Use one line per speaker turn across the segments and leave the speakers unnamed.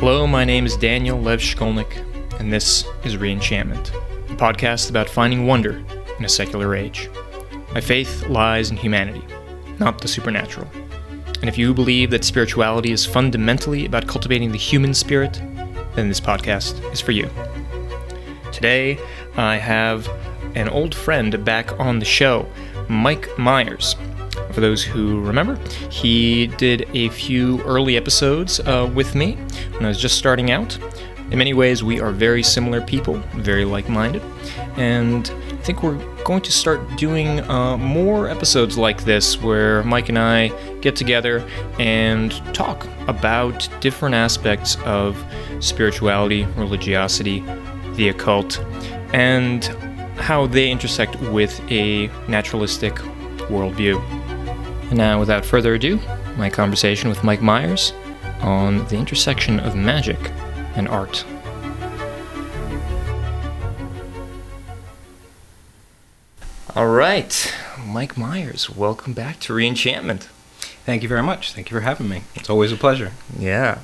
Hello, my name is Daniel Lev Shkolnik, and this is Reenchantment, a podcast about finding wonder in a secular age. My faith lies in humanity, not the supernatural. And if you believe that spirituality is fundamentally about cultivating the human spirit, then this podcast is for you. Today, I have an old friend back on the show, Mike Myers. For those who remember, he did a few early episodes uh, with me when I was just starting out. In many ways, we are very similar people, very like minded, and I think we're going to start doing uh, more episodes like this where Mike and I get together and talk about different aspects of spirituality, religiosity, the occult, and how they intersect with a naturalistic worldview. And now, without further ado, my conversation with Mike Myers on the intersection of magic and art. All right, Mike Myers, welcome back to Reenchantment.
Thank you very much. Thank you for having me. It's always a pleasure.
Yeah,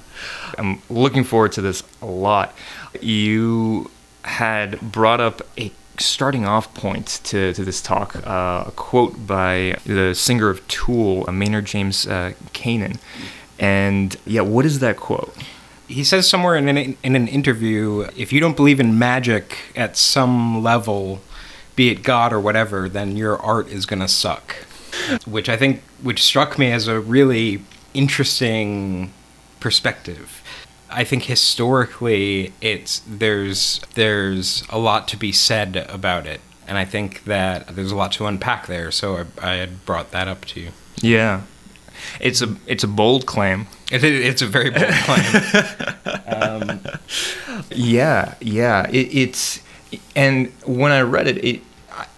I'm looking forward to this a lot. You had brought up a starting off point to, to this talk, uh, a quote by the singer of Tool, Maynard James uh, Keenan. And yeah, what is that quote?
He says somewhere in an, in an interview if you don't believe in magic at some level, be it God or whatever, then your art is going to suck. Which I think, which struck me as a really interesting perspective. I think historically, it's there's there's a lot to be said about it, and I think that there's a lot to unpack there. So I, I had brought that up to you.
Yeah, it's a it's a bold claim.
It, it's a very bold claim. um,
yeah, yeah. It, it's and when I read it, it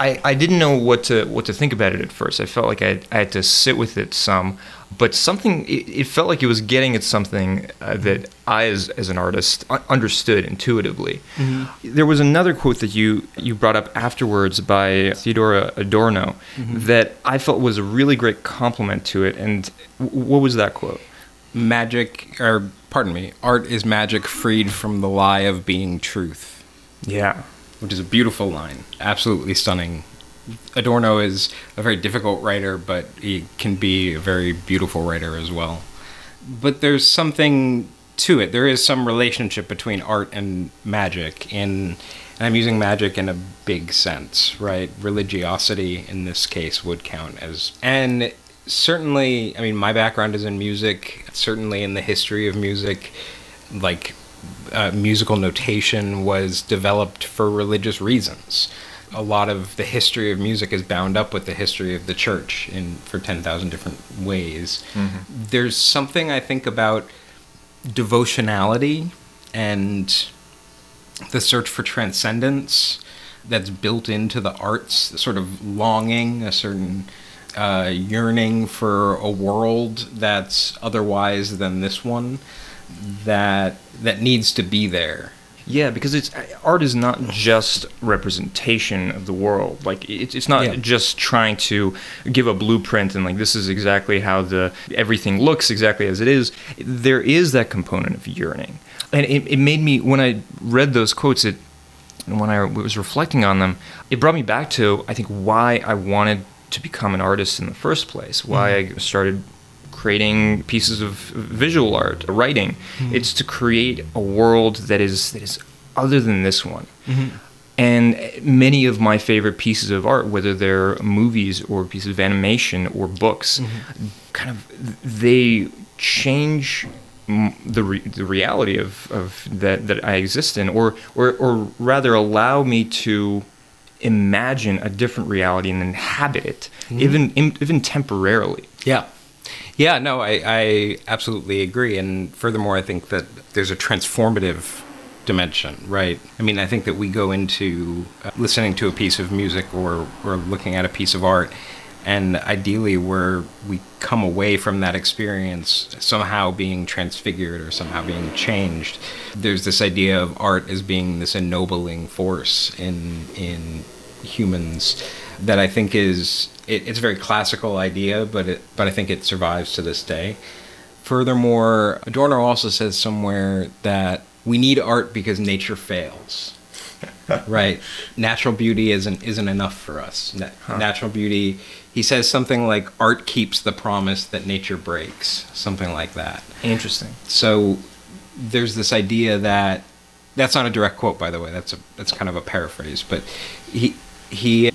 I, I didn't know what to what to think about it at first. I felt like I, I had to sit with it some, but something it, it felt like it was getting at something uh, that I, as, as an artist, understood intuitively. Mm-hmm. There was another quote that you you brought up afterwards by Theodor Adorno mm-hmm. that I felt was a really great compliment to it. And w- what was that quote?
Magic, or pardon me, art is magic freed from the lie of being truth.
Yeah
which is a beautiful line, absolutely stunning. Adorno is a very difficult writer, but he can be a very beautiful writer as well. But there's something to it. There is some relationship between art and magic, and, and I'm using magic in a big sense, right? Religiosity in this case would count as, and certainly, I mean, my background is in music. Certainly, in the history of music, like uh, musical notation was developed for religious reasons. A lot of the history of music is bound up with the history of the church in for 10,000 different ways. Mm-hmm. There's something I think about devotionality and the search for transcendence that's built into the arts, sort of longing, a certain uh, yearning for a world that's otherwise than this one that that needs to be there.
Yeah, because it's art is not just representation of the world. Like it's it's not yeah. just trying to give a blueprint and like this is exactly how the everything looks exactly as it is. There is that component of yearning, and it, it made me when I read those quotes. It and when I was reflecting on them, it brought me back to I think why I wanted to become an artist in the first place. Why mm-hmm. I started creating pieces of visual art, writing. Mm-hmm. It's to create a world that is that is other than this one. Mm-hmm. And many of my favorite pieces of art, whether they're movies or pieces of animation or books, mm-hmm. kind of they change the re- the reality of, of that that I exist in, or or or rather allow me to imagine a different reality and inhabit it, mm-hmm. even even temporarily.
Yeah. Yeah, no, I, I absolutely agree. And furthermore, I think that there's a transformative dimension, right? I mean, I think that we go into uh, listening to a piece of music or, or looking at a piece of art, and ideally, where we come away from that experience somehow being transfigured or somehow being changed. There's this idea of art as being this ennobling force in in humans that I think is it, it's a very classical idea, but it, but I think it survives to this day. Furthermore, Adorno also says somewhere that we need art because nature fails. right. Natural beauty isn't isn't enough for us. Na-
Huh.
Natural beauty. He says something like art keeps the promise that nature breaks. Something like that.
Interesting.
So there's this idea that that's not a direct quote, by the way. That's a that's kind of a paraphrase. But he he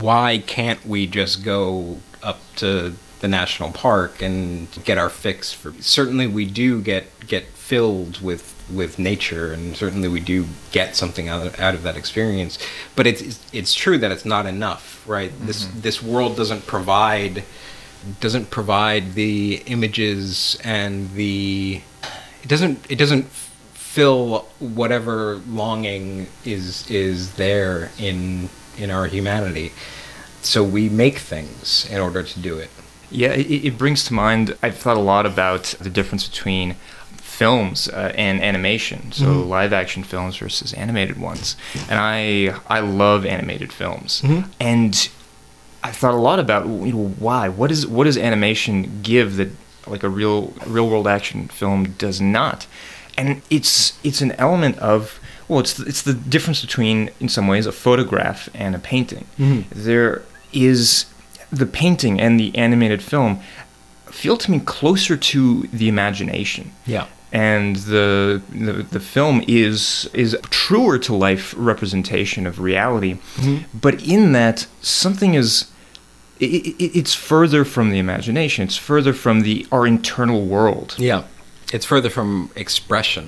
why can't we just go up to the national park and get our fix for certainly we do get get filled with with nature and certainly we do get something out of, out of that experience but it's it's- it's true that it's not enough right? Mm-hmm. This this world doesn't provide doesn't provide the images and the it doesn't it doesn't fill whatever longing is is there in in our humanity so we make things in order to do it
Yeah, it, it brings to mind. I've thought a lot about the difference between films uh, and animation, so
Mhm.
live action films versus animated ones. And I I love animated films,
Mhm.
and I've thought a lot about you know, why. What is what does animation give that like a real real world action film does not? And it's it's an element of well, it's it's the difference between in some ways a photograph and a painting.
Mhm.
There is the painting and the animated film feel to me closer to the imagination.
Yeah.
And the, the the film is is truer to life representation of reality.
Mhm.
but in that something is i i it's further from the imagination. It's further from the our internal world.
Yeah, it's further from expression,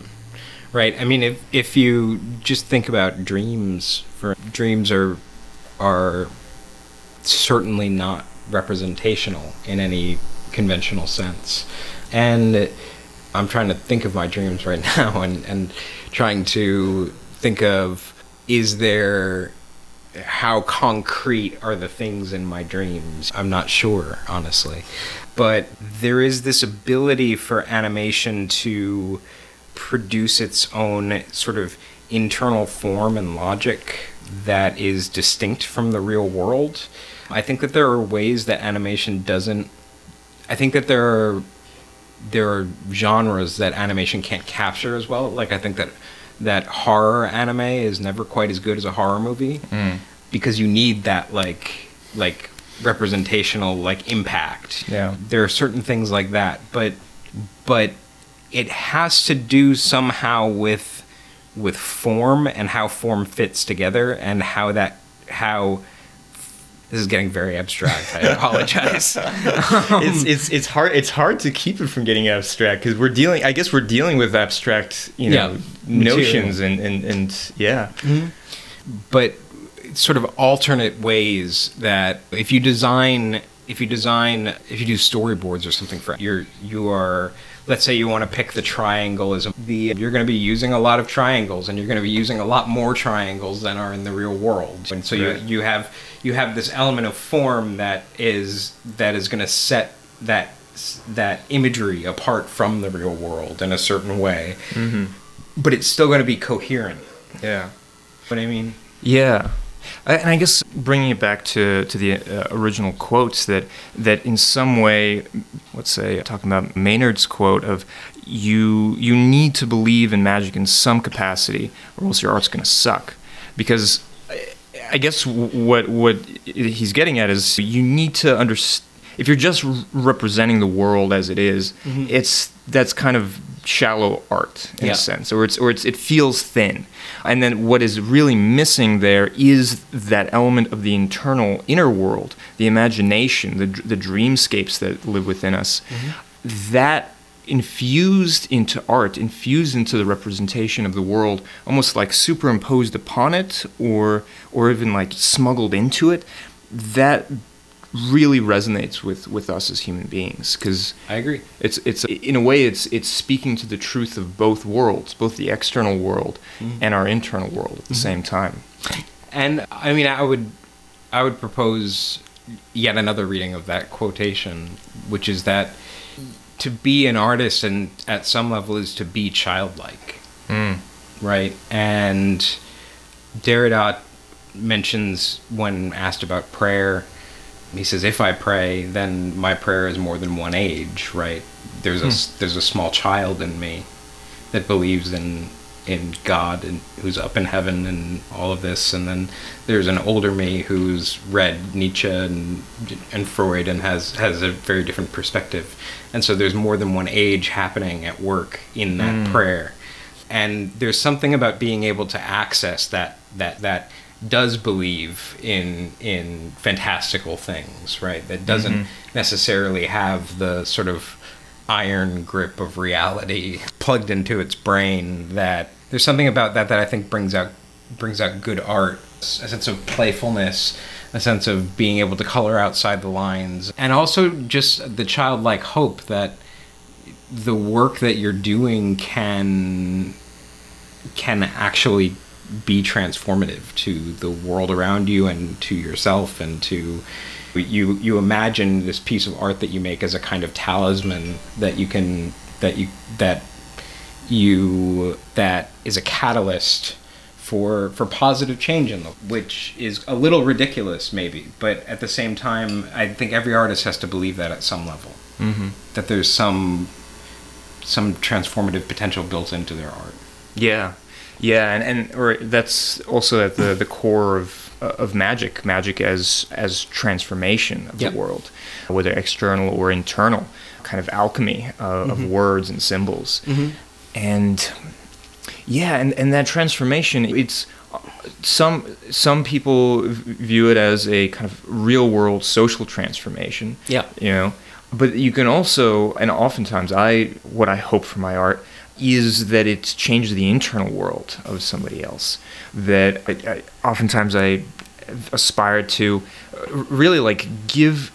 right? I mean, if if you just think about dreams, for dreams are are certainly not representational in any conventional sense, and I'm trying to think of my dreams right now, and and trying to think of is there how concrete are the things in my dreams? I'm not sure, honestly. But there is this ability for animation to produce its own sort of internal form and logic that is distinct from the real world. I think that there are ways that animation doesn't I think that there are there are genres that animation can't capture as well. Like I think that that horror anime is never quite as good as a horror movie
Mm.
because you need that like like representational like impact.
Yeah.
There are certain things like that, but but it has to do somehow with with form and how form fits together and how that how this is getting very abstract. I apologize.
it's, um, it's it's hard it's hard to keep it from getting abstract because we're dealing I guess we're dealing with abstract you know
Yeah,
notions and, and and yeah mm-hmm.
but sort of alternate ways that if you design if you design if you do storyboards or something for you're you are let's say you want to pick the triangle as a, the you're going to be using a lot of triangles and you're going to be using a lot more triangles than are in the real world. And so
Right.
you you have you have this element of form that is that is going to set that that imagery apart from the real world in a certain way.
Mm-hmm.
but it's still going to be coherent.
Yeah.
What i mean?
Yeah, and I guess bringing it back to to the uh, original quotes that that in some way, let's say talking about Maynard's quote of you you need to believe in magic in some capacity, or else your art's going to suck, because I- I guess what what he's getting at is you need to understand. If you're just r- representing the world as it is,
Mhm.
it's that's kind of shallow art in
Yeah.
a sense, or it's or it's it feels thin. And then what is really missing there is that element of the internal inner world, the imagination, the the dreamscapes that live within us. Mm-hmm. That infused into art, infused into the representation of the world, almost like superimposed upon it, or or even like smuggled into it. That really resonates with with us as human beings because
i agree
it's it's in a way it's it's speaking to the truth of both worlds, both the external world and our internal world at the same time.
And I mean, I would, I would propose yet another reading of that quotation, which is that to be an artist and at some level is to be childlike,
Mm.
right? And Derrida mentions when asked about prayer, he says, "If I pray, then my prayer is more than one age, right? there's a hmm. s- there's a small child in me that believes in in God and who's up in heaven and all of this, and then there's an older me who's read Nietzsche and and Freud and has has a very different perspective, and so there's more than one age happening at work in that hmm. prayer, and there's something about being able to access that that that does believe in in fantastical things, right? That doesn't mm-hmm. necessarily have the sort of iron grip of reality plugged into its brain that there's something about that that I think brings out brings out good art a sense of playfulness a sense of being able to color outside the lines and also just the childlike hope that the work that you're doing can can actually be transformative to the world around you and to yourself and to you you imagine this piece of art that you make as a kind of talisman that you can that you that you that is a catalyst for for positive change in the which is a little ridiculous maybe but at the same time i think every artist has to believe that at some level.
Mm-hmm.
that there's some some transformative potential built into their art.
Yeah, yeah, and, and or that's also at the, the core of of magic, magic as as transformation of
Yep.
the world, whether external or internal, kind of alchemy uh, of words and symbols, and yeah, and, and that transformation, it's some some people view it as a kind of real world social transformation.
Yeah.
you know, but you can also, and oftentimes I, what I hope for my art is that it changes the internal world of somebody else. That I, I, oftentimes I aspire to uh, really like give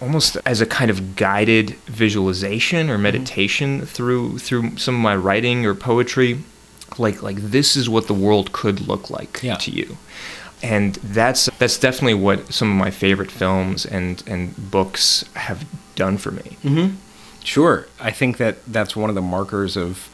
almost as a kind of guided visualization or meditation through through some of my writing or poetry like like this is what the world could look like
Yeah.
to you and that's that's definitely what some of my favorite films and and books have done for me
Mm-hmm. Sure. I think that that's one of the markers of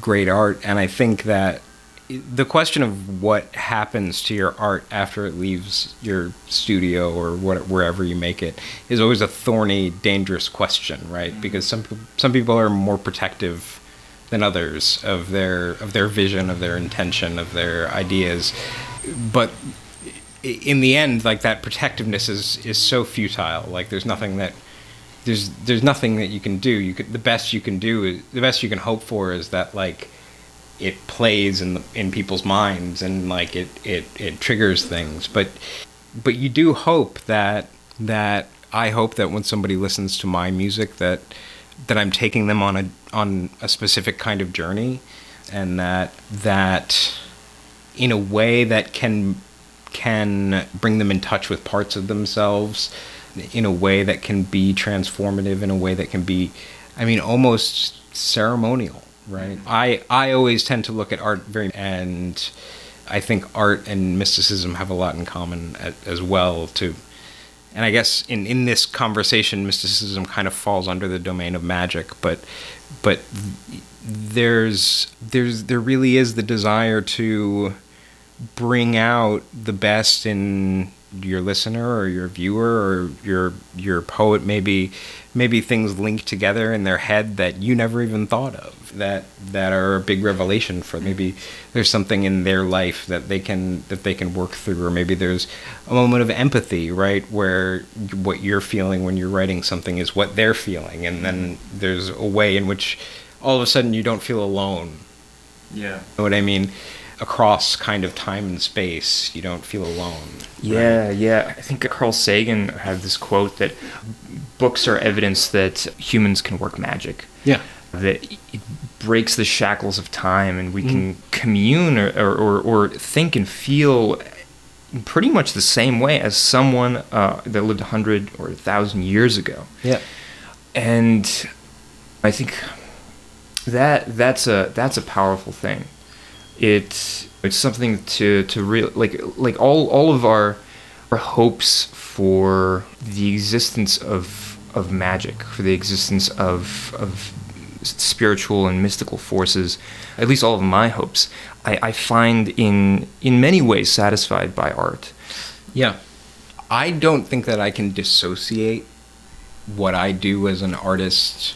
great art. And I think that the question of what happens to your art after it leaves your studio or what, wherever you make it is always a thorny, dangerous question, right? Mm-hmm. Because some some people are more protective than others of their of their vision, of their intention, of their ideas. But in the end, like that protectiveness is is so futile. Like there's nothing that there's there's nothing that you can do. You could the best you can do is the best you can hope for is that like it plays in the, in people's minds and like it, it it triggers things. But but you do hope that that I hope that when somebody listens to my music that that I'm taking them on a on a specific kind of journey and that that in a way that can can bring them in touch with parts of themselves in a way that can be transformative in a way that can be i mean almost ceremonial right? Mm-hmm. I i always tend to look at art very and i think art and mysticism have a lot in common as well too. And I guess in, in this conversation, mysticism kind of falls under the domain of magic, but but there's there's there really is the desire to bring out the best in your listener or your viewer or your your poet maybe maybe things linked together in their head that you never even thought of that that are a big revelation for maybe there's something in their life that they can that they can work through. Or maybe there's a moment of empathy right where what you're feeling when you're writing something is what they're feeling. And then there's a way in which all of a sudden you don't feel alone.
Yeah.
Know what I mean? Across kind of time and space, you don't feel alone.
Yeah, yeah. I think Carl Sagan had this quote that books are evidence that humans can work magic.
Yeah.
That it breaks the shackles of time and we can commune or, or, or, or think and feel pretty much the same way as someone uh, that lived 100 or 1,000 years ago.
Yeah.
And I think that that's a that's a powerful thing. It it's something to to real like like all all of our our hopes for the existence of of magic, for the existence of of spiritual and mystical forces, at least all of my hopes, I, I find in in many ways satisfied by art.
Yeah. I don't think that I can dissociate what I do as an artist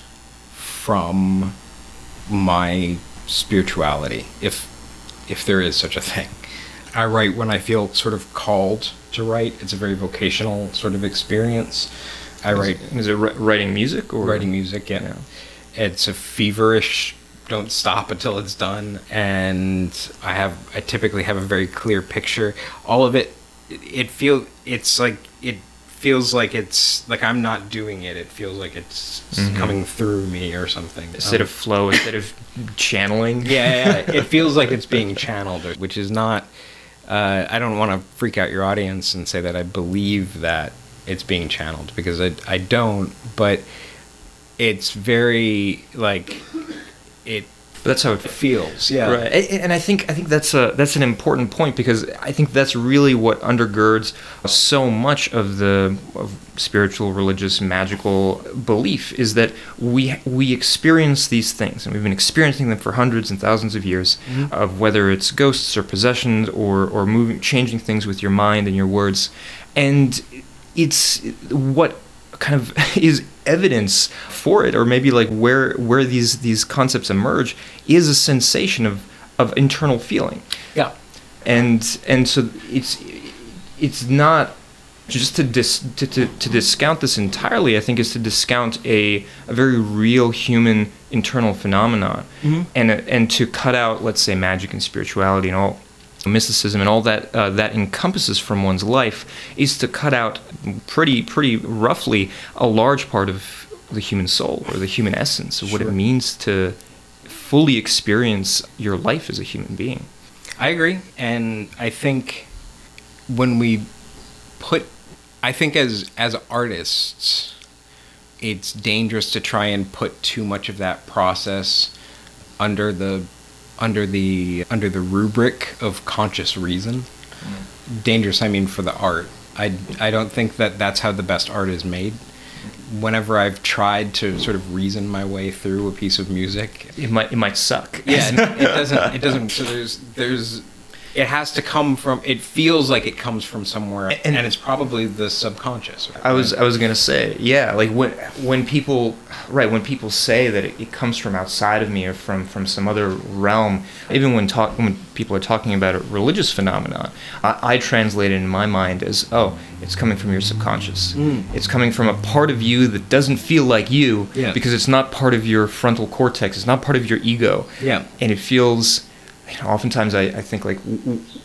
from my spirituality, if if there is such a thing. I write when I feel sort of called to write. It's a very vocational sort of experience. I write
Is it writing music or
writing music. Yeah.
Yeah.
it's a feverish. Don't stop until it's done, and I have. I typically have a very clear picture. All of it. It, it feel. It's like it feels like it's like I'm not doing it. It feels like it's
Mhm.
coming through me or something.
Instead
Um,
of flow, instead of channeling.
yeah, yeah, yeah. it feels like it's being channeled, which is not. Uh, I don't want to freak out your audience and say that I believe that it's being channeled because I I don't, but it's very like it
But that's how it
feels. Yeah,
Right, and I think I think that's a that's an important point because I think that's really what undergirds so much of the of spiritual, religious, magical belief is that we we experience these things, and we've been experiencing them for hundreds and thousands of years,
Mhm.
of whether it's ghosts or possessions or or moving, changing things with your mind and your words, and it's what kind of is evidence for it or maybe like where where these these concepts emerge is a sensation of of internal feeling
yeah,
and and so it's it's not just to dis to, to, to discount this entirely i think is to discount a, a very real human internal phenomenon
Mhm.
and and to cut out let's say magic and spirituality and all mysticism and all that uh, that encompasses from one's life is to cut out pretty pretty roughly a large part of the human soul or the human essence of what it means to fully experience your life as a human being.
I agree, and I think when we put, I think as as artists, it's dangerous to try and put too much of that process under the under the under the rubric of conscious reason. Dangerous, I mean, for the art. I I don't think that that's how the best art is made. Whenever I've tried to sort of reason my way through a piece of music,
it might it might suck
yeah, it, it doesn't. It doesn't. So there's there's. It has to come from. It feels like it comes from somewhere,
And-
and, it's probably the subconscious.
I was I was gonna say yeah like when when people right when people say that it, it comes from outside of me or from from some other realm even when talk when people are talking about a religious phenomenon I, I translate it in my mind as oh it's coming from your subconscious
Mm.
it's coming from a part of you that doesn't feel like you
Yeah.
because it's not part of your frontal cortex it's not part of your ego
Yeah.
and it feels you know, oftentimes I, I think like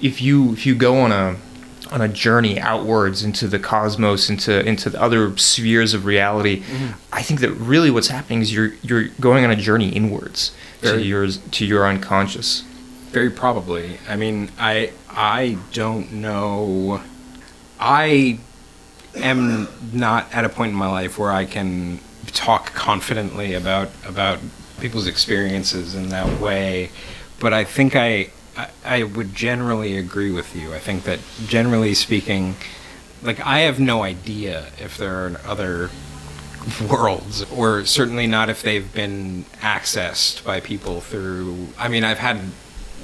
if you if you go on a on a journey outwards into the cosmos into into the other spheres of reality
Mm-hmm.
i think that really what's happening is you're you're going on a journey inwards to
Very-
yours to your unconscious
Very probably. I mean, I I don't know. I am not at a point in my life where I can talk confidently about about people's experiences in that way, but I think I I, I would generally agree with you. I think that generally speaking, like I have no idea if there are other worlds or certainly not if they've been accessed by people through i mean i've had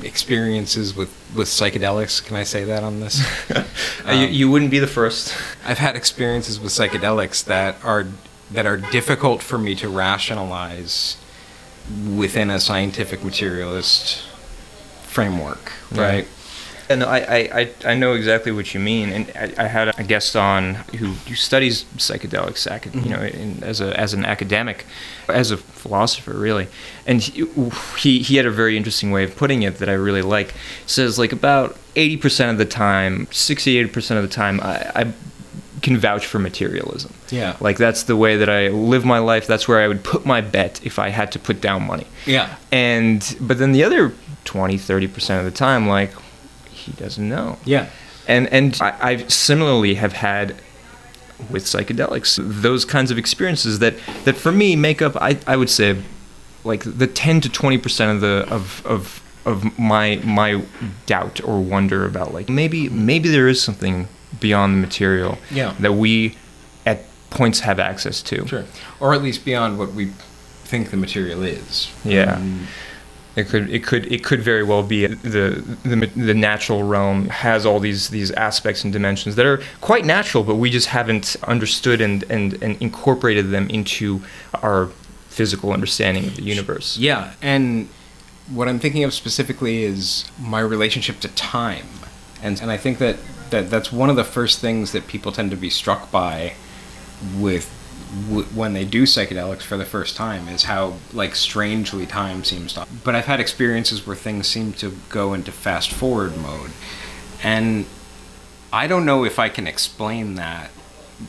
experiences with with psychedelics. Can i say that on this?
Uh, you, you wouldn't be the first.
I've had experiences with psychedelics that are that are difficult for me to rationalize within a scientific materialist framework right?
And I, I, I, know exactly what you mean, and I, I had a guest on who, who studies psychedelics, you know, mm-hmm. in, as a as an academic, as a philosopher, really, and he, he he had a very interesting way of putting it that I really like. He says like about eighty percent of the time, 68 percent of the time, I, I can vouch for materialism.
Yeah.
like that's the way that I live my life. That's where I would put my bet if I had to put down money
yeah
and but then the other 20 30% of the time like he doesn't know
yeah
and and I, I similarly have had with psychedelics those kinds of experiences that that for me make up i, I would say like the 10 to 20% of the of of of my my doubt or wonder about like maybe maybe there is something beyond the material
Yeah.
that we at points have access to
sure or at least beyond what we think the material is
Yeah.
Um,
It could it could it could very well be the the the natural realm has all these these aspects and dimensions that are quite natural, but we just haven't understood and and, and incorporated them into our physical understanding of the universe.
Yeah, and what I'm thinking of specifically is my relationship to time, and and I think that that that's one of the first things that people tend to be struck by with w- when they do psychedelics for the first time is how like strangely time seems to. But I've had experiences where things seem to go into fast forward mode, and I don't know if I can explain that.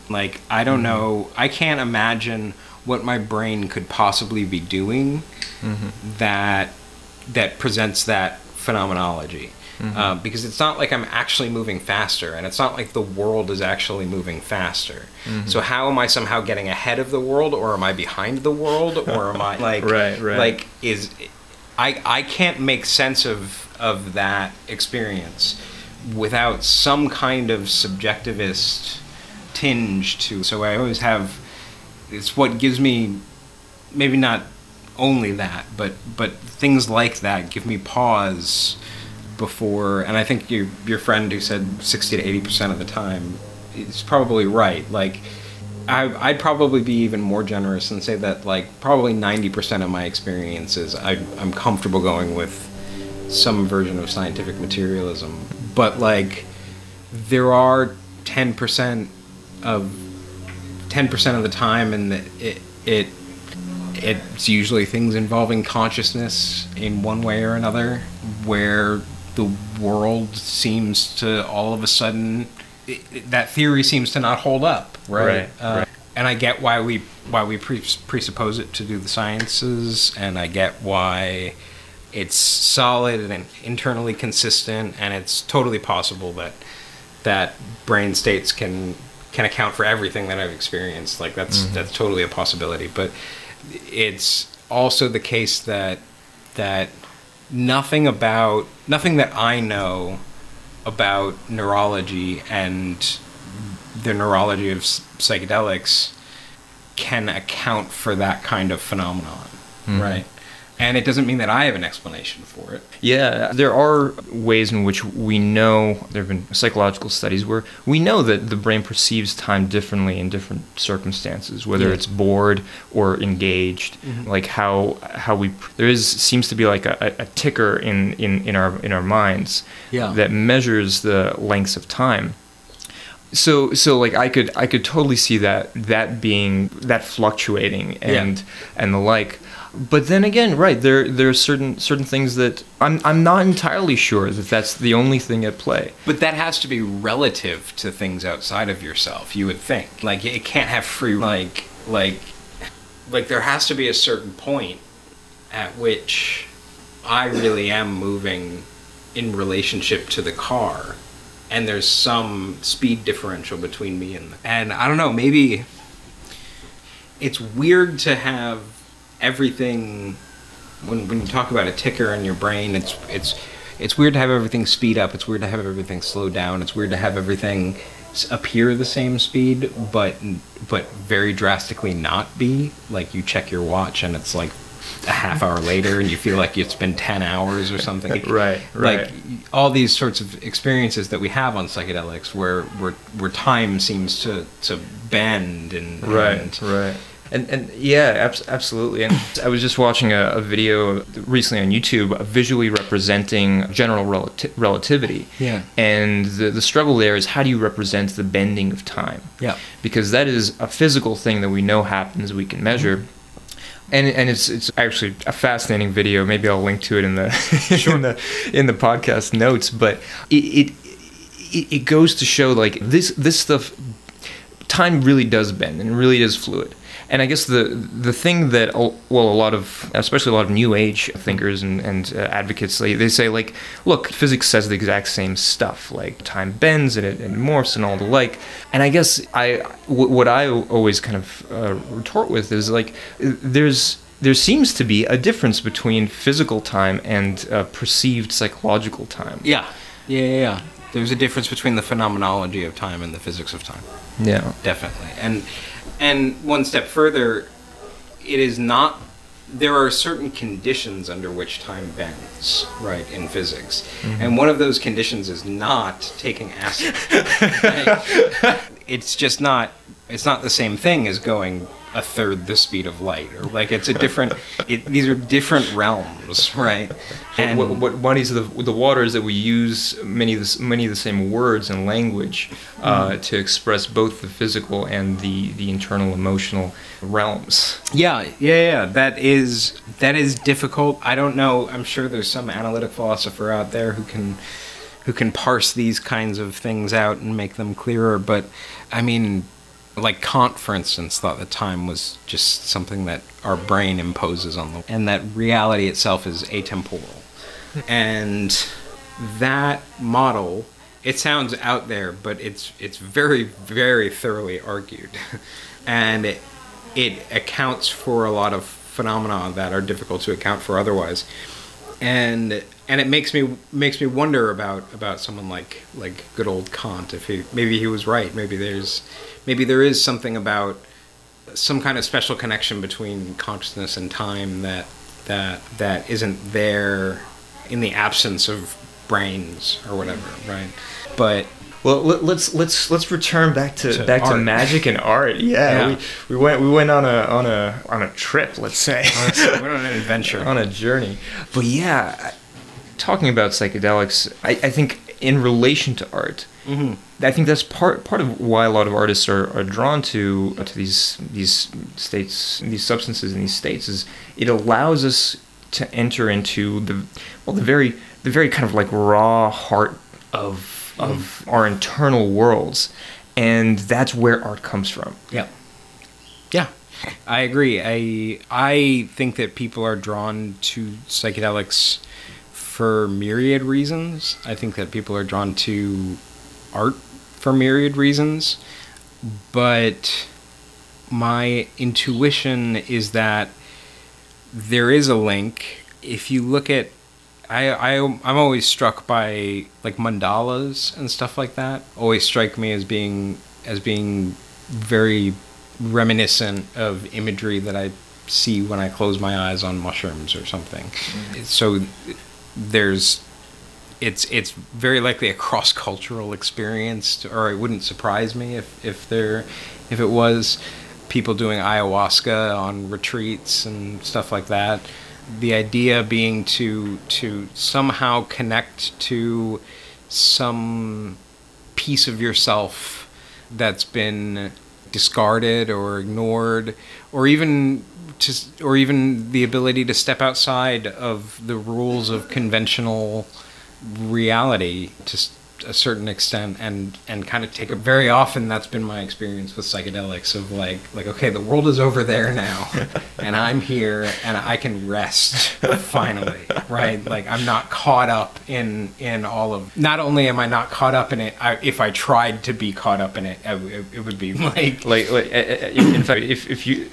Like I don't mm-hmm. know. I can't imagine what my brain could possibly be doing mm-hmm. that that presents that phenomenology. Uh, because it's not like I'm actually moving faster, and it's not like the world is actually moving faster. So how am I somehow getting ahead of the world, or am I behind the world, or am I like
Right, right.
like is I I can't make sense of of that experience without some kind of subjectivist tinge to. So I always have. It's what gives me maybe not only that, but but things like that give me pause before. And I think your your friend who said sixty to eighty percent of the time is probably right. Like. I, I'd probably be even more generous and say that like probably 90% of my experiences I, I'm comfortable going with some version of scientific materialism but like there are 10% of 10% of the time and it it it's usually things involving consciousness in one way or another where the world seems to all of a sudden it, it- that theory seems to not hold up right,
Right,
Uh,
right.
and i get why we why we presuppose it to do the sciences and i get why it's solid and internally consistent and it's totally possible that that brain states can can account for everything that I've experienced. Like that's that's totally a possibility. But it's also the case that that nothing about nothing that I know about neurology and the neurology of psychedelics can account for that kind of phenomenon, hmm. right? And it doesn't mean that I have an explanation for it.
Yeah, there are ways in which we know there have been psychological studies where we know that the brain perceives time differently in different circumstances, whether
Yeah.
it's bored or engaged. Mm-hmm. Like how how we there is seems to be like a, a- ticker in, in, in our in our minds
Yeah.
that measures the lengths of time. So so like I could I could totally see that that being that fluctuating and and the like. But then again, right there there are certain certain things that I'm I'm not entirely sure that that's the only thing at play.
But that has to be relative to things outside of yourself, you would think. Like it can't have free like like like there has to be a certain point at which I really am moving in relationship to the car and there's some speed differential between me and the, and I don't know, maybe it's weird to have everything when when you talk about a ticker in your brain, it's it's it's weird to have everything speed up. It's weird to have everything slow down. It's weird to have everything appear the same speed, but but very drastically not be. Like you check your watch and it's like a half hour later, and you feel like it's been ten hours or something.
Right, right.
Like all these sorts of experiences that we have on psychedelics, where where where time seems to to bend and and-
right. And and yeah, abs- absolutely. And I was just watching a, a video recently on YouTube visually representing general relati- relativity.
Yeah.
And the the struggle there is how do you represent the bending of time?
Yeah.
Because that is a physical thing that we know happens, we can measure.
Mm-hmm.
And, and it's it's actually a fascinating video. Maybe I'll link to it in the in the in the podcast notes. But it, it it it goes to show like this this stuff time really does bend and really is fluid. And I guess the the thing that well a lot of especially a lot of new age thinkers and, and uh, advocates they, they say like look physics says the exact same stuff like time bends and it and morphs and all the like and I guess I w- what I always kind of uh, retort with is like there's there seems to be a difference between physical time and uh, perceived psychological time.
Yeah. Yeah, yeah, yeah. There's a difference between the phenomenology of time and the physics of time.
Yeah.
Definitely. And and one step further, it is not there are certain conditions under which time bends, right, in physics. Mm-hmm. And one of those conditions is not taking acid. It's just not it's not the same thing as going a third the speed of light, or like it's a different. it, these are different realms, right?
And what, what bodies of the, water is that we use many of the, many of the same words and language uh, mm. to express both the physical and the, the internal emotional realms.
Yeah, yeah, yeah. That is that is difficult. I don't know. I'm sure there's some analytic philosopher out there who can who can parse these kinds of things out and make them clearer. But I mean, like Kant, for instance, thought that time was just something that our brain imposes on the, and that reality itself is atemporal. Hmm. and that model, it sounds out there, but it's it's very very thoroughly argued, and it, it accounts for a lot of phenomena that are difficult to account for otherwise. And and it makes me makes me wonder about about someone like like good old Kant if he maybe he was right maybe there's maybe there is something about some kind of special connection between consciousness and time that that that isn't there in the absence of brains or whatever right but
well, let's let's let's return back to, to back art. to magic and art. Yeah, yeah, We, we went we went on a on a on a trip. Let's say
we went on an adventure,
on a journey. But yeah, talking about psychedelics, I, I think in relation to art, mm-hmm. I think that's part part of why a lot of artists are, are drawn to to these these states, these substances in these states, is it allows us to enter into the well the very the very kind of like raw heart of mm-hmm. of our internal worlds, and that's where art comes from.
Yeah, yeah. I agree. I I think that people are drawn to psychedelics for myriad reasons. I think that people are drawn to art for myriad reasons, but my intuition is that there is a link. If you look at I, I I'm always struck by like mandalas and stuff like that. Always strike me as being as being very reminiscent of imagery that I see when I close my eyes on mushrooms or something. Mm-hmm. So there's it's it's very likely a cross cultural experience, or it wouldn't surprise me if if there if it was people doing ayahuasca on retreats and stuff like that. The idea being to to somehow connect to some piece of yourself that's been discarded or ignored or even to, or even the ability to step outside of the rules of conventional reality to a certain extent and and kind of take it very often that's been my experience with psychedelics of like like okay the world is over there now and i'm here and i can rest finally right? Like i'm not caught up in in all of not only am i not caught up in it I, if i tried to be caught up in it it, it would be like
like, like eh, eh, eh, in fact if, if you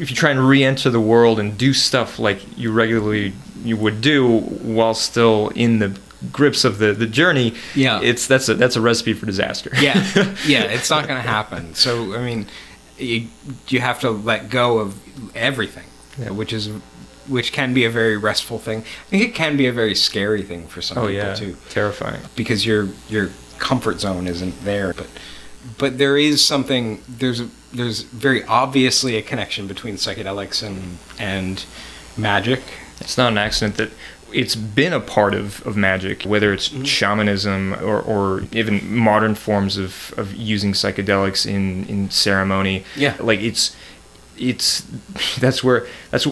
if you try and re-enter the world and do stuff like you regularly you would do while still in the grips of the the journey, yeah, it's that's a that's a recipe for disaster.
yeah, yeah, it's not going to happen. So I mean, you you have to let go of everything, yeah. which is which can be a very restful thing. I think it can be a very scary thing for some oh, people yeah. too.
Terrifying.
Because your your comfort zone isn't there, but but there is something there's a, there's very obviously a connection between psychedelics and and magic.
It's not an accident that it's been a part of, of magic, whether it's mm-hmm. shamanism or, or even modern forms of, of using psychedelics in, in ceremony.
Yeah.
Like it's, it's, that's where, that's,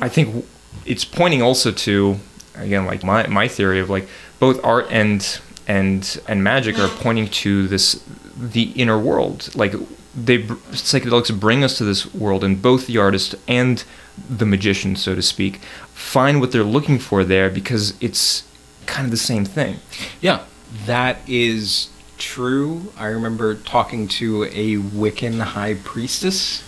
I think it's pointing also to, again, like my, my theory of like both art and, and, and magic are pointing to this, the inner world. Like they, psychedelics bring us to this world and both the artist and the magician, so to speak, find what they're looking for there because it's kind of the same thing.
Yeah, that is true. I remember talking to a Wiccan high priestess,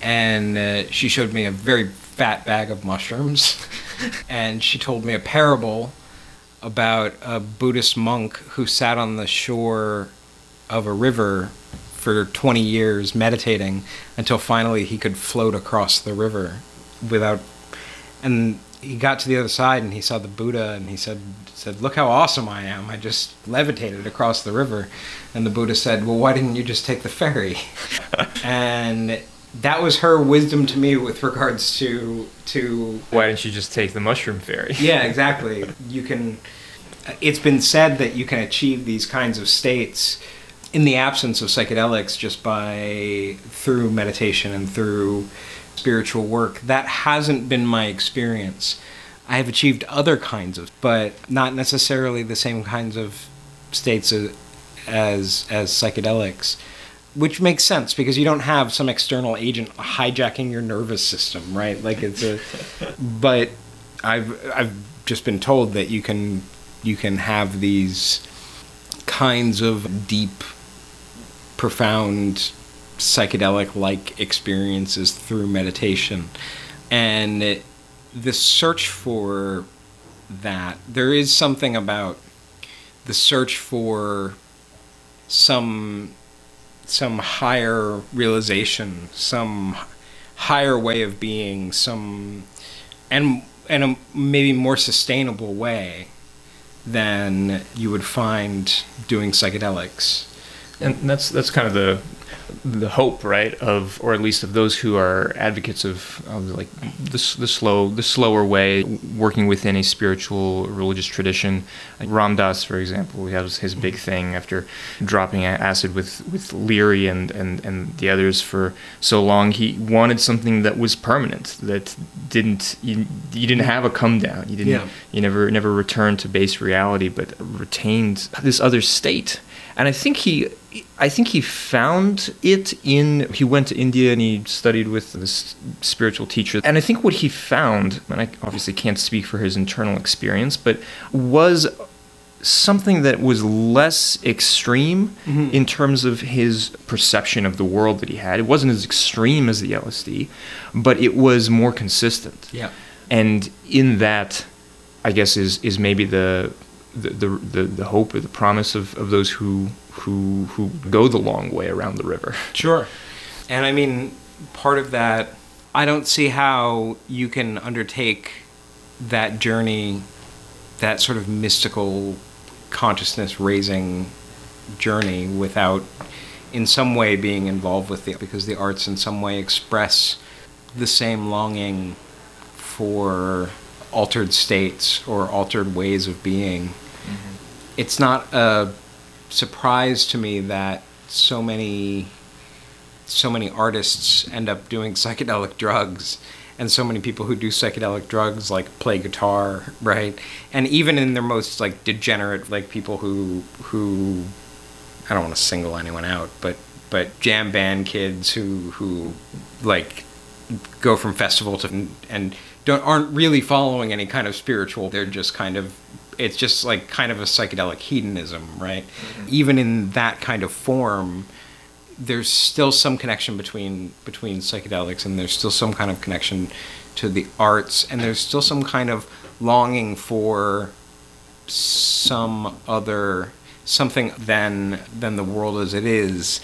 and uh, she showed me a very fat bag of mushrooms, and she told me a parable about a Buddhist monk who sat on the shore of a river for 20 years meditating until finally he could float across the river without and he got to the other side and he saw the Buddha and he said said look how awesome I am. I just levitated across the river. And the Buddha said well why didn't you just take the ferry? And that was her wisdom to me with regards to to
Why didn't you just take the mushroom ferry?
Yeah exactly. You can it's been said that you can achieve these kinds of states in the absence of psychedelics just by through meditation and through spiritual work that hasn't been my experience i have achieved other kinds of but not necessarily the same kinds of states as as, as psychedelics which makes sense because you don't have some external agent hijacking your nervous system, right? Like it's a, but I've I've just been told that you can you can have these kinds of deep, profound, psychedelic like experiences through meditation, and it, the search for that there is something about the search for some some higher realization, some higher way of being, some and and a maybe more sustainable way than you would find doing psychedelics.
And that's that's kind of the the hope, right, of or at least of those who are advocates of, of like the, the slow the slower way, working within a spiritual religious tradition. Like Ram Dass, for example, he has his big thing after dropping acid with with Leary and, and and the others for so long. He wanted something that was permanent, that didn't you, you didn't have a come down. You didn't
Yeah.
you never never returned to base reality, but retained this other state. And I think he, I think he found it in. He went to India and he studied with this spiritual teacher. And I think what he found, and I obviously can't speak for his internal experience, but was something that was less extreme mm-hmm. in terms of his perception of the world that he had. It wasn't as extreme as the LSD, but it was more consistent
Yeah.
and in that i guess is is maybe the the the, the, hope or the promise of, of those who who who go the long way around the river
Sure. And I mean, part of that, I don't see how you can undertake that journey, that sort of mystical consciousness raising journey without in some way being involved with the because the arts in some way express the same longing for altered states or altered ways of being mm-hmm. it's not a surprise to me that so many so many artists end up doing psychedelic drugs and so many people who do psychedelic drugs like play guitar right? And even in their most like degenerate like people who who i don't want to single anyone out but but jam band kids who who like go from festival to and don't aren't really following any kind of spiritual they're just kind of it's just like kind of a psychedelic hedonism right? Mm-hmm. Even in that kind of form there's still some connection between between psychedelics and there's still some kind of connection to the arts and there's still some kind of longing for some other something than than the world as it is.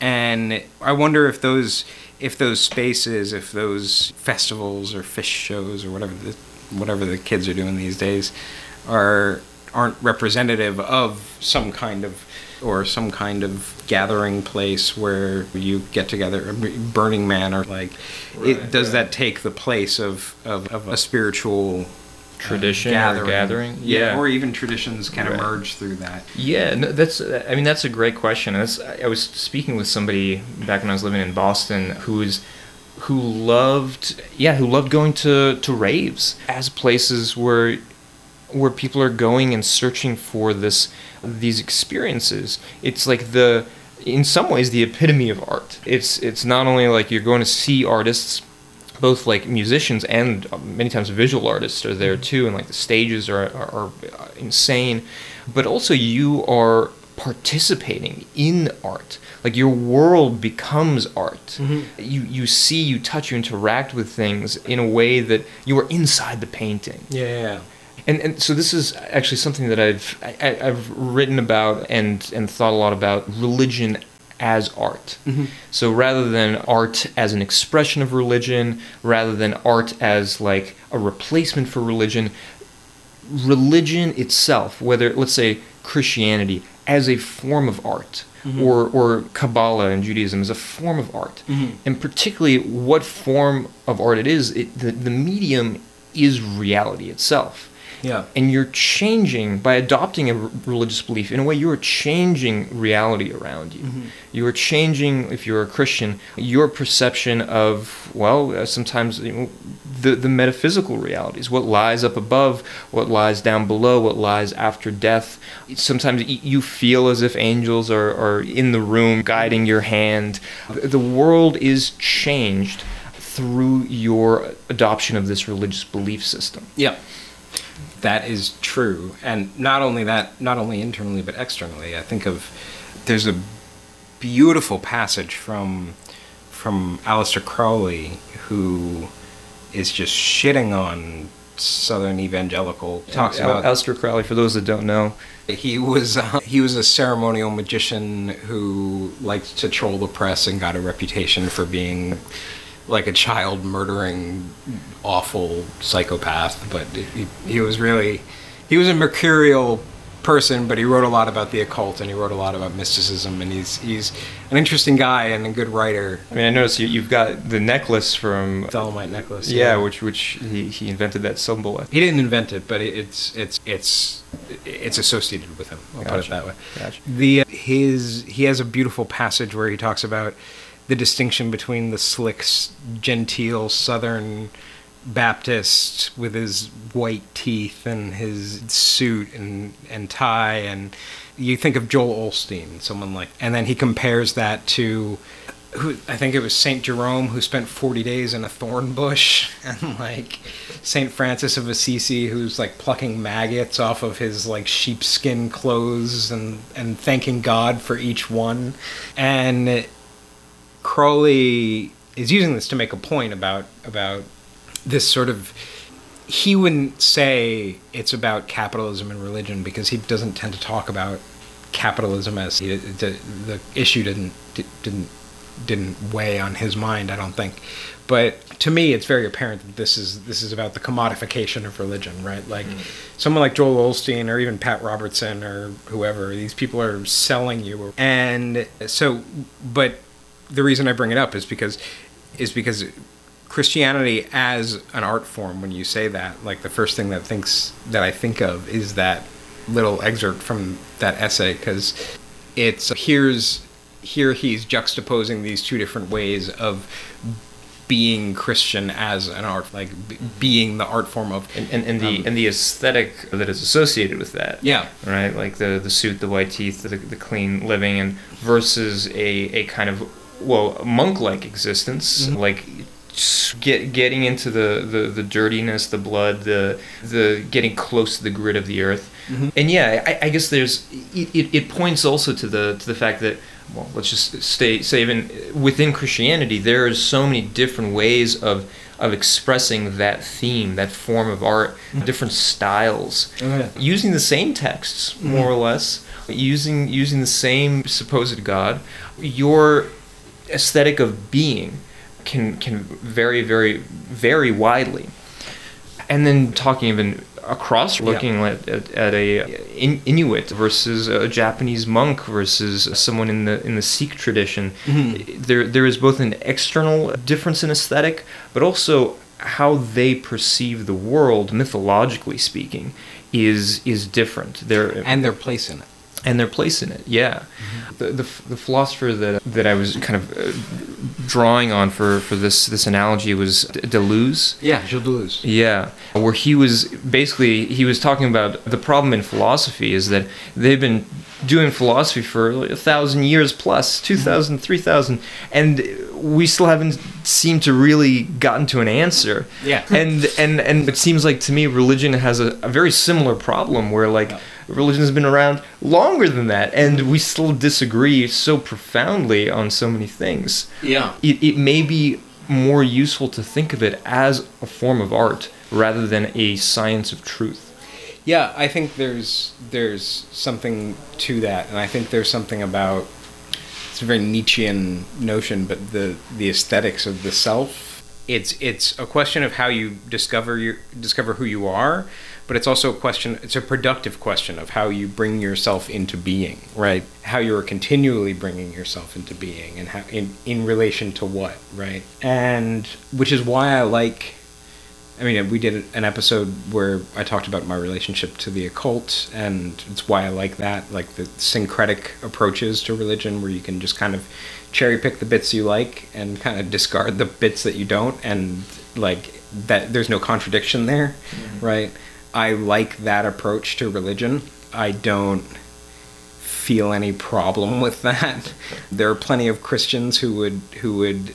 And i wonder if those if those spaces if those festivals or Phish shows or whatever the whatever the kids are doing these days are aren't representative of some kind of or some kind of gathering place where you get together burning man or like it does that take the place of, of, of a spiritual
Tradition or gathering?
yeah,
Yeah.
or even traditions can
Right.
emerge through that
yeah no, that's i mean that's a great question that's, i was speaking with somebody back when i was living in boston who was who loved yeah who loved going to to raves as places where where people are going and searching for this these experiences it's like the in some ways the epitome of art it's it's not only like you're going to see artists both like musicians and uh, many times visual artists are there mm-hmm. too and like the stages are, are, are uh, insane. But also you are participating in art. Like your world becomes art. Mm-hmm. You you see you touch you interact with things in a way that you are inside the painting.
Yeah yeah.
And and so this is actually something that I've I, I- I've written about and and thought a lot about religion as art. Mm-hmm. So rather than art as an expression of religion, rather than art as like a replacement for religion, religion itself, whether let's say Christianity as a form of art, mm-hmm. or, or Kabbalah in Judaism is a form of art. Mm-hmm. And particularly what form of art it is, it, the, the medium is reality itself.
Yeah.
And you're changing, by adopting a r- religious belief, in a way, you are changing reality around you. You are changing, if you're a Christian, your perception of, well, uh, sometimes you know, the, the metaphysical realities, what lies up above, what lies down below, what lies after death. Sometimes y- you feel as if angels are, are in the room guiding your hand. The world is changed through your adoption of this religious belief system.
Yeah. That is true. And not only that, not only internally but externally. I think of there's a beautiful passage from from Aleister Crowley who is just shitting on Southern evangelical talks
Al-
about
Aleister Crowley, for those that don't know,
he was uh, he was a ceremonial magician who liked to troll the press and got a reputation for being like a child murdering awful psychopath but he, he was really he was a mercurial person but he wrote a lot about the occult and he wrote a lot about mysticism and he's he's an interesting guy and a good writer
I mean, I noticed you, you've got the necklace from
Dolomite necklace
yeah, which which he, he invented that symbol with.
he didn't invent it but it's it's it's it's associated with him i'll put it that way
Gotcha.
the uh, his he has a beautiful passage where he talks about the distinction between the slick genteel southern baptist with his white teeth and his suit and and tie and you think of Joel Osteen someone like and then he compares that to who I think it was Saint Jerome who spent 40 days in a thorn bush and like Saint Francis of Assisi who's like plucking maggots off of his like sheepskin clothes and and thanking God for each one. And Crowley is using this to make a point about about this sort of he wouldn't say it's about capitalism and religion because he doesn't tend to talk about capitalism as the, the, the issue didn't didn't didn't weigh on his mind I don't think. But to me it's very apparent that this is this is about the commodification of religion right? Like mm. someone like Joel Osteen or even Pat Robertson or whoever these people are selling you. And so but the reason I bring it up is because is because Christianity as an art form when you say that like the first thing that thinks that I think of is that little excerpt from that essay cuz it's here's here he's juxtaposing these two different ways of being Christian as an art like b- being the art form of
And, and, and the
Um,
and the aesthetic that is associated with that.
yeah
Right, like the the suit, the white teeth, the, the clean living, and versus a, a kind of well monk like existence,
Mhm.
like get getting into the, the, the dirtiness, the blood, the the getting close to the grit of the earth,
Mhm.
and yeah, I, I guess there's it, it, points also to the to the fact that well, let's just stay say even within Christianity, there is so many different ways of of expressing that theme, that form of art, different styles
Okay.
using the same texts more or less using using the same supposed god your aesthetic of being can can vary very very widely. And then talking even across looking at, at, at a in, inuit versus a japanese monk versus someone in the in the sikh tradition mm-hmm. there there is both an external difference in aesthetic but also how they perceive the world mythologically speaking is is different. There
and their place in it
and their place in it. Yeah, the, the the philosopher that that I was kind of uh, drawing on for for this this analogy was D- Deleuze.
yeah Gilles Deleuze
Yeah, where he was basically he was talking about the problem in philosophy is that they've been doing philosophy for like a thousand years plus, 2,000, 3,000, and we still haven't seemed to really gotten to an answer.
Yeah.
and and and it seems like to me religion has a, a very similar problem where like
Yeah.
Religion has been around longer than that, and we still disagree so profoundly on so many things
yeah
it, it may be more useful to think of it as a form of art rather than a science of truth.
Yeah, I think there's there's something to that, and I think there's something about it's a very Nietzschean notion, but the the aesthetics of the self. It's it's a question of how you discover your discover who you are, but it's also a question it's a productive question of how you bring yourself into being right how you are continually bringing yourself into being and how in in relation to what right and which is why i like I mean, we did an episode where I talked about my relationship to the occult, and it's why I like that, like the syncretic approaches to religion, where you can just kind of cherry pick the bits you like and kind of discard the bits that you don't, and like that, there's no contradiction there, mm-hmm. right? I like that approach to religion. I don't feel any problem with that. There are plenty of Christians who would who would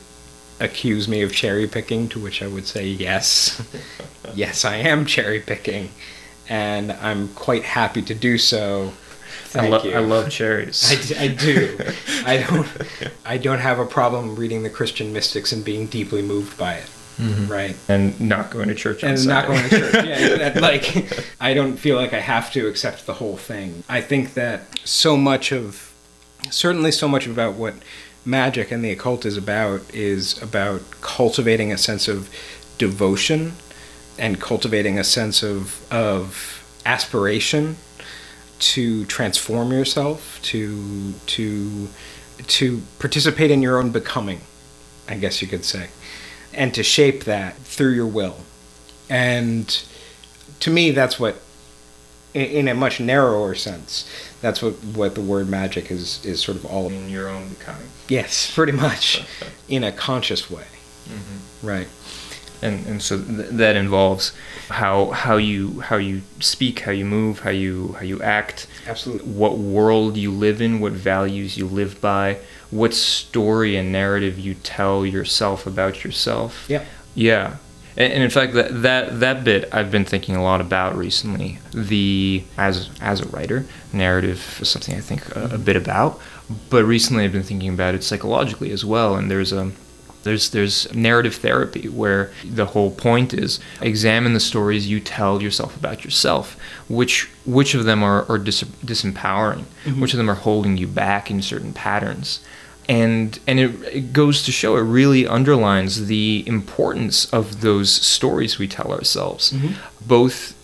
accuse me of cherry picking, to which I would say yes. yes, I am cherry picking, and I'm quite happy to do so.
Thank I, lo- you. I love cherries.
I, I do. I don't. I don't have a problem reading the Christian mystics and being deeply moved by it. Mm-hmm. Right.
And not going to church.
and not going to church. Yeah. That, like, I don't feel like I have to accept the whole thing. I think that so much of, certainly so much about what magic and the occult is about is about cultivating a sense of devotion and cultivating a sense of of aspiration to transform yourself to to to participate in your own becoming i guess you could say and to shape that through your will and to me that's what in a much narrower sense that's what what the word magic is is sort of all
in your own becoming.
Yes, pretty much, in a conscious way. Mm-hmm. Right.
And and so th- that involves how how you how you speak, how you move, how you how you act.
Absolutely.
What world you live in, what values you live by, what story and narrative you tell yourself about yourself.
Yeah.
Yeah and in fact that that that bit I've been thinking a lot about recently. The as as a writer, narrative is something I think a, a bit about, but recently I've been thinking about it psychologically as well. And there's a there's there's narrative therapy where the whole point is examine the stories you tell yourself about yourself. Which which of them are, are dis- disempowering? Mm-hmm. Which of them are holding you back in certain patterns? And and it, it, goes to show it really underlines the importance of those stories we tell ourselves mm-hmm. both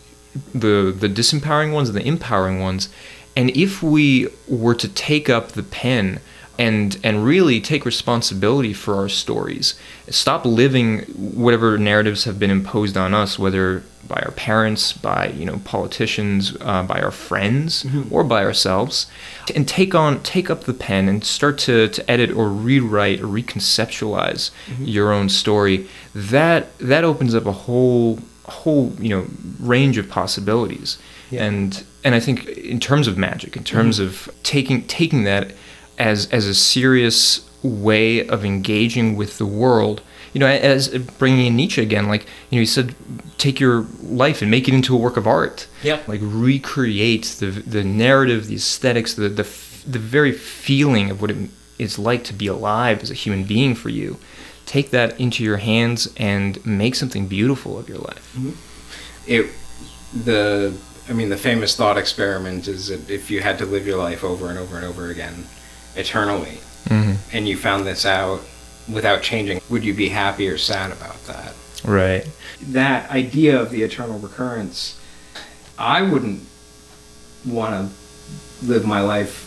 the the disempowering ones and the empowering ones and if we were to take up the pen and and really take responsibility for our stories stop living whatever narratives have been imposed on us whether by our parents, by you know politicians, uh, by our friends, mm-hmm. or by ourselves, and take on take up the pen and start to, to edit or rewrite or reconceptualize mm-hmm. your own story. That that opens up a whole whole you know range of possibilities. Yeah. And and I think in terms of magic, in terms mm-hmm. of taking taking that as as a serious way of engaging with the world you know, as bringing in Nietzsche again, like you know, he said, take your life and make it into a work of art.
Yeah.
Like recreate the the narrative, the aesthetics, the the the very feeling of what it is like to be alive as a human being for you. Take that into your hands and make something beautiful of your life.
Mm-hmm. It the I mean the famous thought experiment is that if you had to live your life over and over and over again eternally mm-hmm. and you found this out without changing, would you be happy or sad about that?
Right.
That idea of the eternal recurrence, I wouldn't want to live my life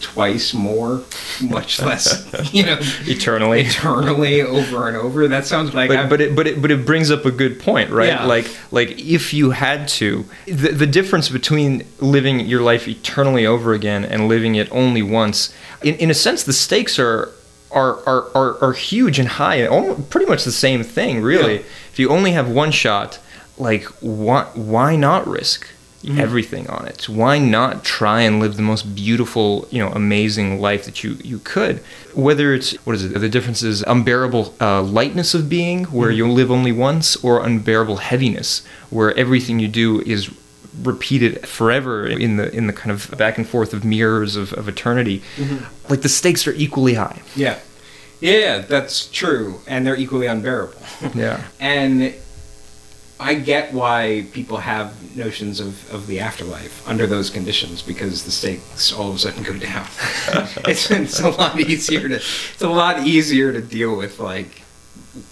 twice more, much less, you know,
eternally,
eternally over and over. That sounds like,
but, but it, but it, but it brings up a good point, right?
Yeah.
Like, like if you had to, the, the difference between living your life eternally over again and living it only once, in, in a sense, the stakes are are, are, are, are huge and high. Almost, pretty much the same thing, really. Yeah. If you only have one shot, like why why not risk mm-hmm. everything on it? Why not try and live the most beautiful, you know, amazing life that you you could? Whether it's what is it? The difference is unbearable uh, lightness of being, where mm-hmm. you live only once, or unbearable heaviness, where everything you do is repeated forever in the in the kind of back and forth of mirrors of, of eternity. Mm-hmm. Like the stakes are equally high.
Yeah. Yeah, that's true. And they're equally unbearable.
Yeah.
and I get why people have notions of, of the afterlife under those conditions because the stakes all of a sudden go down. it's, it's a lot easier to it's a lot easier to deal with like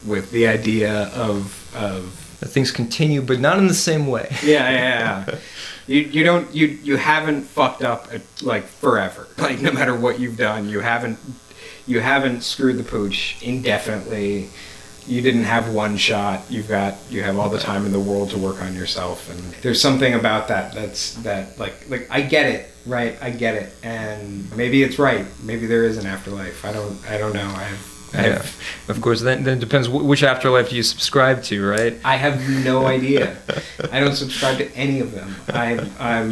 with the idea of of
that things continue, but not in the same way.
Yeah, yeah, yeah. You, you don't you you haven't fucked up uh, like forever. Like no matter what you've done, you haven't you haven't screwed the pooch indefinitely. You didn't have one shot. You've got you have all the time in the world to work on yourself, and there's something about that that's that like like I get it, right? I get it, and maybe it's right. Maybe there is an afterlife. I don't I don't know. I've
Yeah, of course. Then, then it depends which afterlife you subscribe to, right?
I have no idea. I don't subscribe to any of them. I'm, I'm.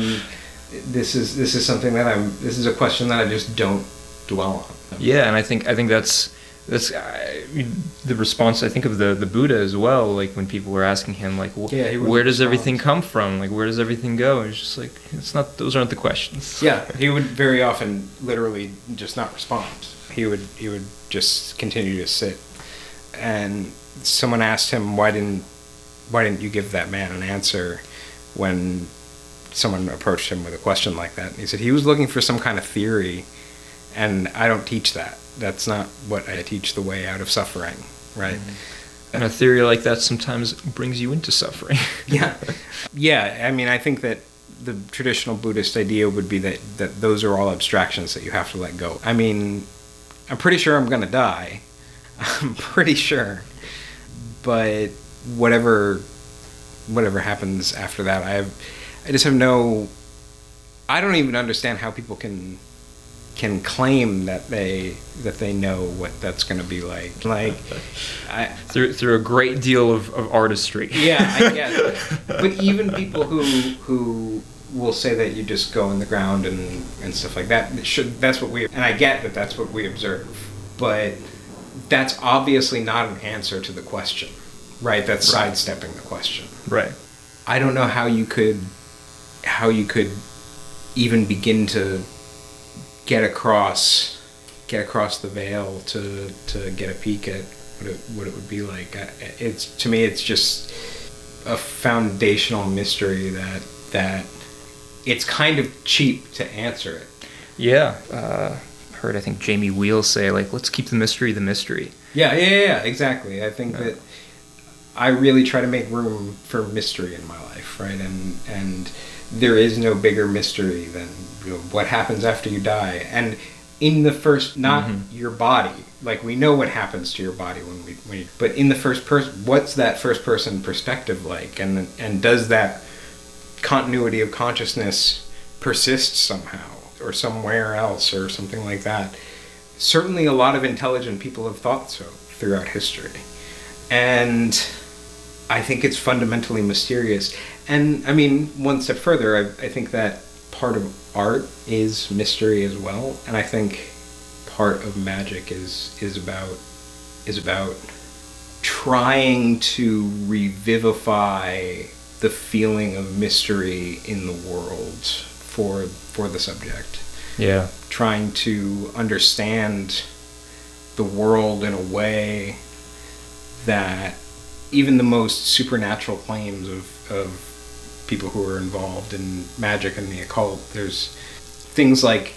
This is this is something that I'm. This is a question that I just don't dwell on.
Yeah, and I think I think that's that's uh, the response. I think of the the Buddha as well. Like when people were asking him, like, wh-
Yeah,
where does everything come from? Like, where does everything go? He's just like it's not. Those aren't the questions.
Yeah, he would very often literally just not respond. He would he would just continue to sit. And someone asked him why didn't why didn't you give that man an answer when someone approached him with a question like that? And he said he was looking for some kind of theory and I don't teach that. That's not what I teach the way out of suffering, right? Mm-hmm.
And a theory like that sometimes brings you into suffering.
yeah yeah i mean i think that the traditional buddhist idea would be that that those are all abstractions that you have to let go i mean i'm pretty sure i'm going to die i'm pretty sure but whatever whatever happens after that i have i just have no i don't even understand how people can can claim that they that they know what that's going to be like like i
through through a great deal of, of artistry.
yeah, I guess. But even people who who will say that you just go in the ground and, and stuff like that, should, that's what we and I get that that's what we observe, but that's obviously not an answer to the question, right? That's
Right.
sidestepping the question.
Right.
I don't know how you could how you could even begin to get across get across the veil to to get a peek at what it, what it would be like. It's to me it's just a foundational mystery that that it's kind of cheap to answer it.
Yeah. Uh, heard I think Jamie Wheal say like, let's keep the mystery the mystery.
Yeah, yeah, yeah, exactly. I think
Yeah.
that I really try to make room for mystery in my life, right? And and there is no bigger mystery than you know, what happens after you die. And in the first, not
Mhm.
your body. Like we know what happens to your body when we, when you, but in the first person, what's that first person perspective like? And and does that continuity of consciousness persists somehow or somewhere else or something like that? Certainly, a lot of intelligent people have thought so throughout history, and I think it's fundamentally mysterious. And I mean, one step further, I, I think that part of art is mystery as well, and I think part of magic is is about is about trying to revivify the feeling of mystery in the world for for the subject
Yeah.
trying to understand the world in a way that even the most supernatural claims of, of people who are involved in magic and the occult, there's things like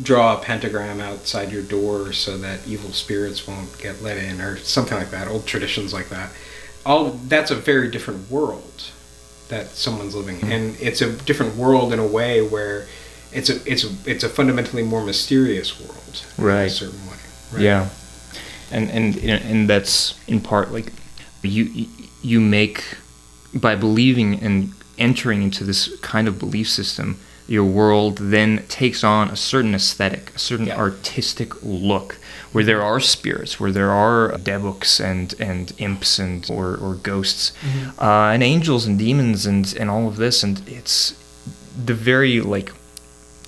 draw a pentagram outside your door so that evil spirits won't get let in or something like that, old traditions like that. All that's a very different world that someone's living in. And it's a different world in a way where it's a it's a it's a fundamentally more mysterious world right in a certain way. right?
Yeah, and and and that's in part like you you make by believing and entering into this kind of belief system, your world then takes on a certain aesthetic, a certain
Yeah.
artistic look, where there are spirits, where there are dybbuks and and imps and or or ghosts, uh, and angels and demons and and all of this, and it's the very like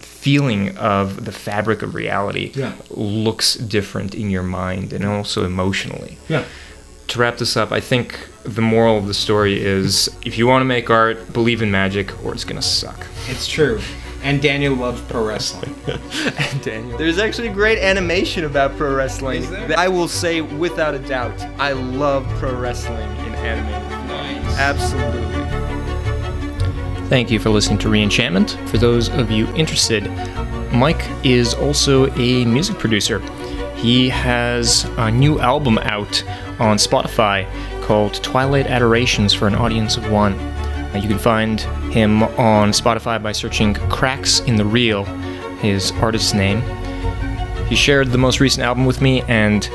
feeling of the fabric of reality
Yeah.
looks different in your mind and also emotionally.
Yeah.
To wrap this up, I think the moral of the story is if you want to make art, believe in magic or it's going to suck.
It's true. And Daniel loves pro wrestling.
and Daniel. There's actually great animation about pro wrestling.
Is there?
I will say without a doubt, I love pro wrestling in animated form.
Nice.
Absolutely. Thank you for listening to Reenchantment. For those of you interested, Mike is also a music producer. He has a new album out on Spotify called Twilight Adorations for an Audience of One. Uh, you can find him on Spotify by searching Cracks in the Real, his artist's name. He shared the most recent album with me, and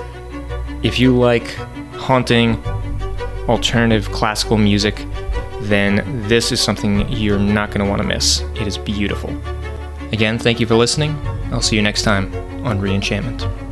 if you like haunting, alternative classical music, then this is something you're not going to want to miss. It is beautiful. Again, thank you for listening. I'll see you next time on Reenchantment.